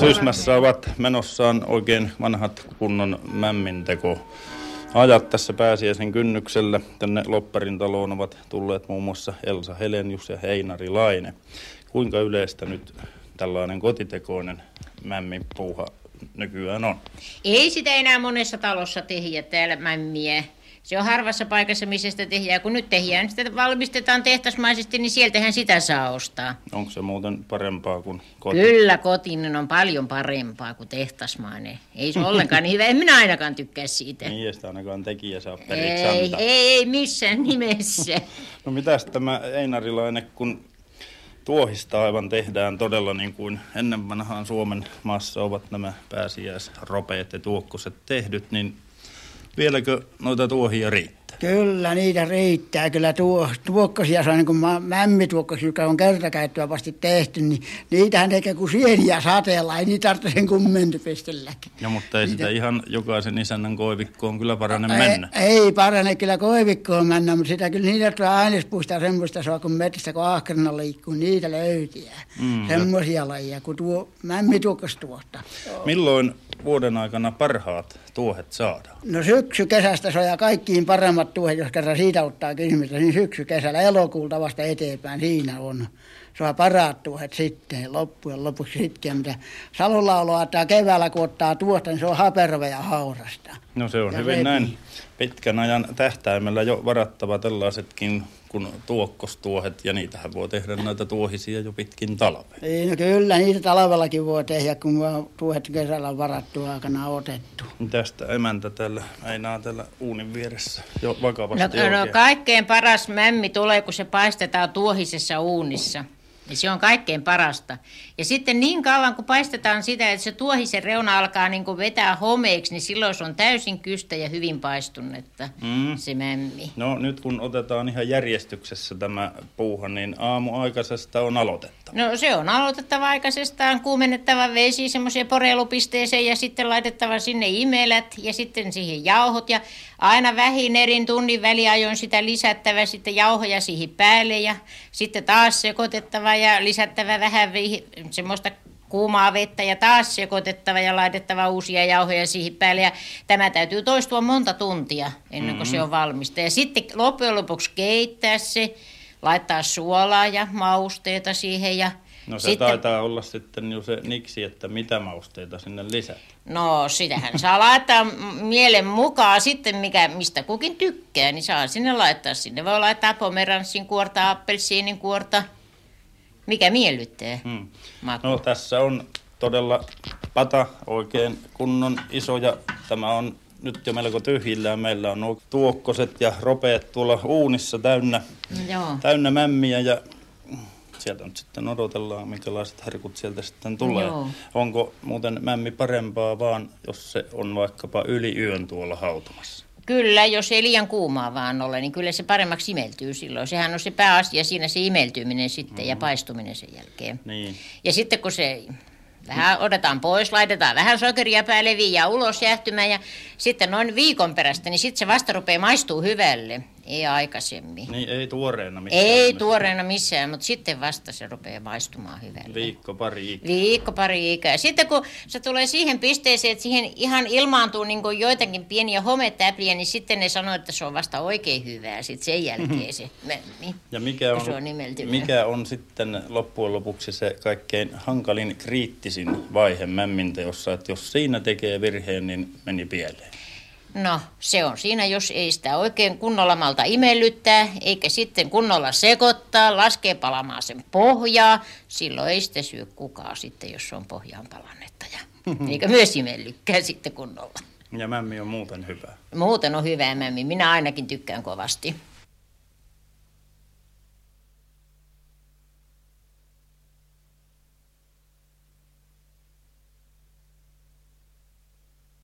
Syysmässä ovat menossaan oikein vanhat kunnon mämminteko. Ajat tässä pääsiäisen kynnyksellä tänne Lopperin taloon ovat tulleet muun muassa Elsa Helenius ja Heinari Laine. Kuinka yleistä nyt tällainen kotitekoinen mämmipuuha nykyään on? Ei sitä enää monessa talossa tehdä täällä mämmiä. Se on harvassa paikassa, missä sitä tehdään. Kun nyt tehdään, sitä valmistetaan tehtasmaisesti, niin sieltähän sitä saa ostaa. Onko se muuten parempaa kuin koti? Kyllä kotinen on paljon parempaa kuin tehtasmainen. Ei se ollenkaan niin hyvä. En minä ainakaan tykkää siitä. Niin, ei sitä ainakaan tekijä saa periksi Ei, antaa. ei, ei missään nimessä. No mitäs tämä Einarilainen, kun tuohista aivan tehdään todella niin kuin ennen vanhaan Suomen maassa ovat nämä pääsiäisropeet ja tuokkoset tehdyt, niin vieläkö noita tuohia riittää? Kyllä niitä riittää. Kyllä tuo, tuokkosia saa, niin kuin mämmituokkosia, joka on kertakäyttöä vasti tehty, niin niitähän tekee kuin sieniä sateella. Ei niitä tarvitse sen kummenti pistelläkin. No mutta ei sitä ihan jokaisen isännän koivikkoon kyllä parane Ei, mennä. ei parane kyllä koivikkoon mennä, mutta sitä kyllä niitä tulee ainespuista semmoista saa, kun metsästä kun ahkerina liikkuu, niitä löytyy. Mm, Mm, Semmoisia lajeja, kun tuo mämmituokkos tuosta. Milloin vuoden aikana parhaat tuohet saadaan? No syksy kesästä saa kaikkiin paremmat tuohet, jos kerran siitä ottaa kysymystä, niin syksy kesällä elokuulta vasta eteenpäin siinä on. Saa parat tuohet sitten loppujen lopuksi sitten, mitä Salonlaulu ottaa keväällä, kun ottaa tuosta, niin se on haperva ja haurasta. No se on Ja hyvin näin pitkän ajan tähtäimellä jo varattava tällaisetkin kuin tuokkostuohet, ja niitähän voi tehdä näitä tuohisia jo pitkin talvea. Ei, no kyllä niitä talvellakin voi tehdä, kun tuohet kesällä on varattu aikana otettu. Tästä emäntä täällä, meinaa täällä uunin vieressä jo vakavasti No, no kaikkein paras mämmi tulee, kun se paistetaan tuohisessa uunissa. Ja se on kaikkein parasta. Ja sitten niin kauan, kun paistetaan sitä, että se tuohisen reuna alkaa niin kuin vetää homeeksi, niin silloin se on täysin kystä ja hyvin paistunetta, Mm. mm. se mämmi. No nyt kun otetaan ihan järjestyksessä tämä puuha, niin aamuaikaisesta on aloitettava. No se on aloitettava aikaisestaan, kuumennettava vesi semmoiseen porelupisteeseen ja sitten laitettava sinne imelät ja sitten siihen jauhot ja aina vähin erin tunnin väliajoin sitä lisättävä sitten jauhoja siihen päälle ja sitten taas sekoitettava ja lisättävä vähän vi- semmoista kuumaa vettä ja taas sekoitettava ja laitettava uusia jauhoja siihen päälle. Ja tämä täytyy toistua monta tuntia ennen kuin se on valmista. Ja sitten loppujen lopuksi keittää se, laittaa suolaa ja mausteita siihen ja No se sitten, taitaa olla sitten jo se niksi, että mitä mausteita sinne lisätään. No sitähän saa laittaa mielen mukaan sitten, mikä, mistä kukin tykkää, niin saa sinne laittaa. Sinne voi laittaa pomeranssin kuorta, appelsiinin kuorta, mikä miellyttää. Hmm. maku. No tässä on todella pata oikein kunnon iso ja tämä on nyt jo melko tyhjillään. Meillä on nuo tuokkoset ja ropeet tuolla uunissa täynnä, Joo. täynnä mämmiä ja sieltä nyt sitten odotellaan, minkälaiset herkut sieltä sitten tulee. Joo. Onko muuten mämmi parempaa vaan, jos se on vaikkapa yli yön tuolla hautumassa? Kyllä, jos ei liian kuumaa vaan ole, niin kyllä se paremmaksi imeltyy silloin. Sehän on se pääasia siinä se imeltyminen sitten ja paistuminen sen jälkeen. Niin. Ja sitten kun se vähän otetaan pois, laitetaan vähän sokeria päälle, viiää ulos jäähtymään ja sitten noin viikon perästä, niin sitten se vasta rupeaa maistuu hyvälle, ei aikaisemmin. Niin ei tuoreena missään Ei nimessä. tuoreena missään, mutta sitten vasta se rupeaa maistumaan hyvälle. Viikko pari ikää. Viikko, pari ikää. Sitten kun se tulee siihen pisteeseen, että siihen ihan ilmaantuu niin kuin joitakin pieniä hometäpliä, niin sitten ne sanoo, että se on vasta oikein hyvää. Sitten sen jälkeen se mämmi. Ja mikä on, se on mikä on sitten loppujen lopuksi se kaikkein hankalin kriittisin vaihe mämminteossa, että jos siinä tekee virheen, niin meni pieleen. No, se on siinä, jos ei sitä oikein kunnolla malta imellyttää, eikä sitten kunnolla sekoittaa, laskee palamaan sen pohjaa. Silloin ei sitä syö kukaan sitten, jos on pohjaan palannetta. Ja, eikä myös imellykkää sitten kunnolla. Ja mämmi on muuten hyvä. Muuten on hyvä mämmi. Minä ainakin tykkään kovasti.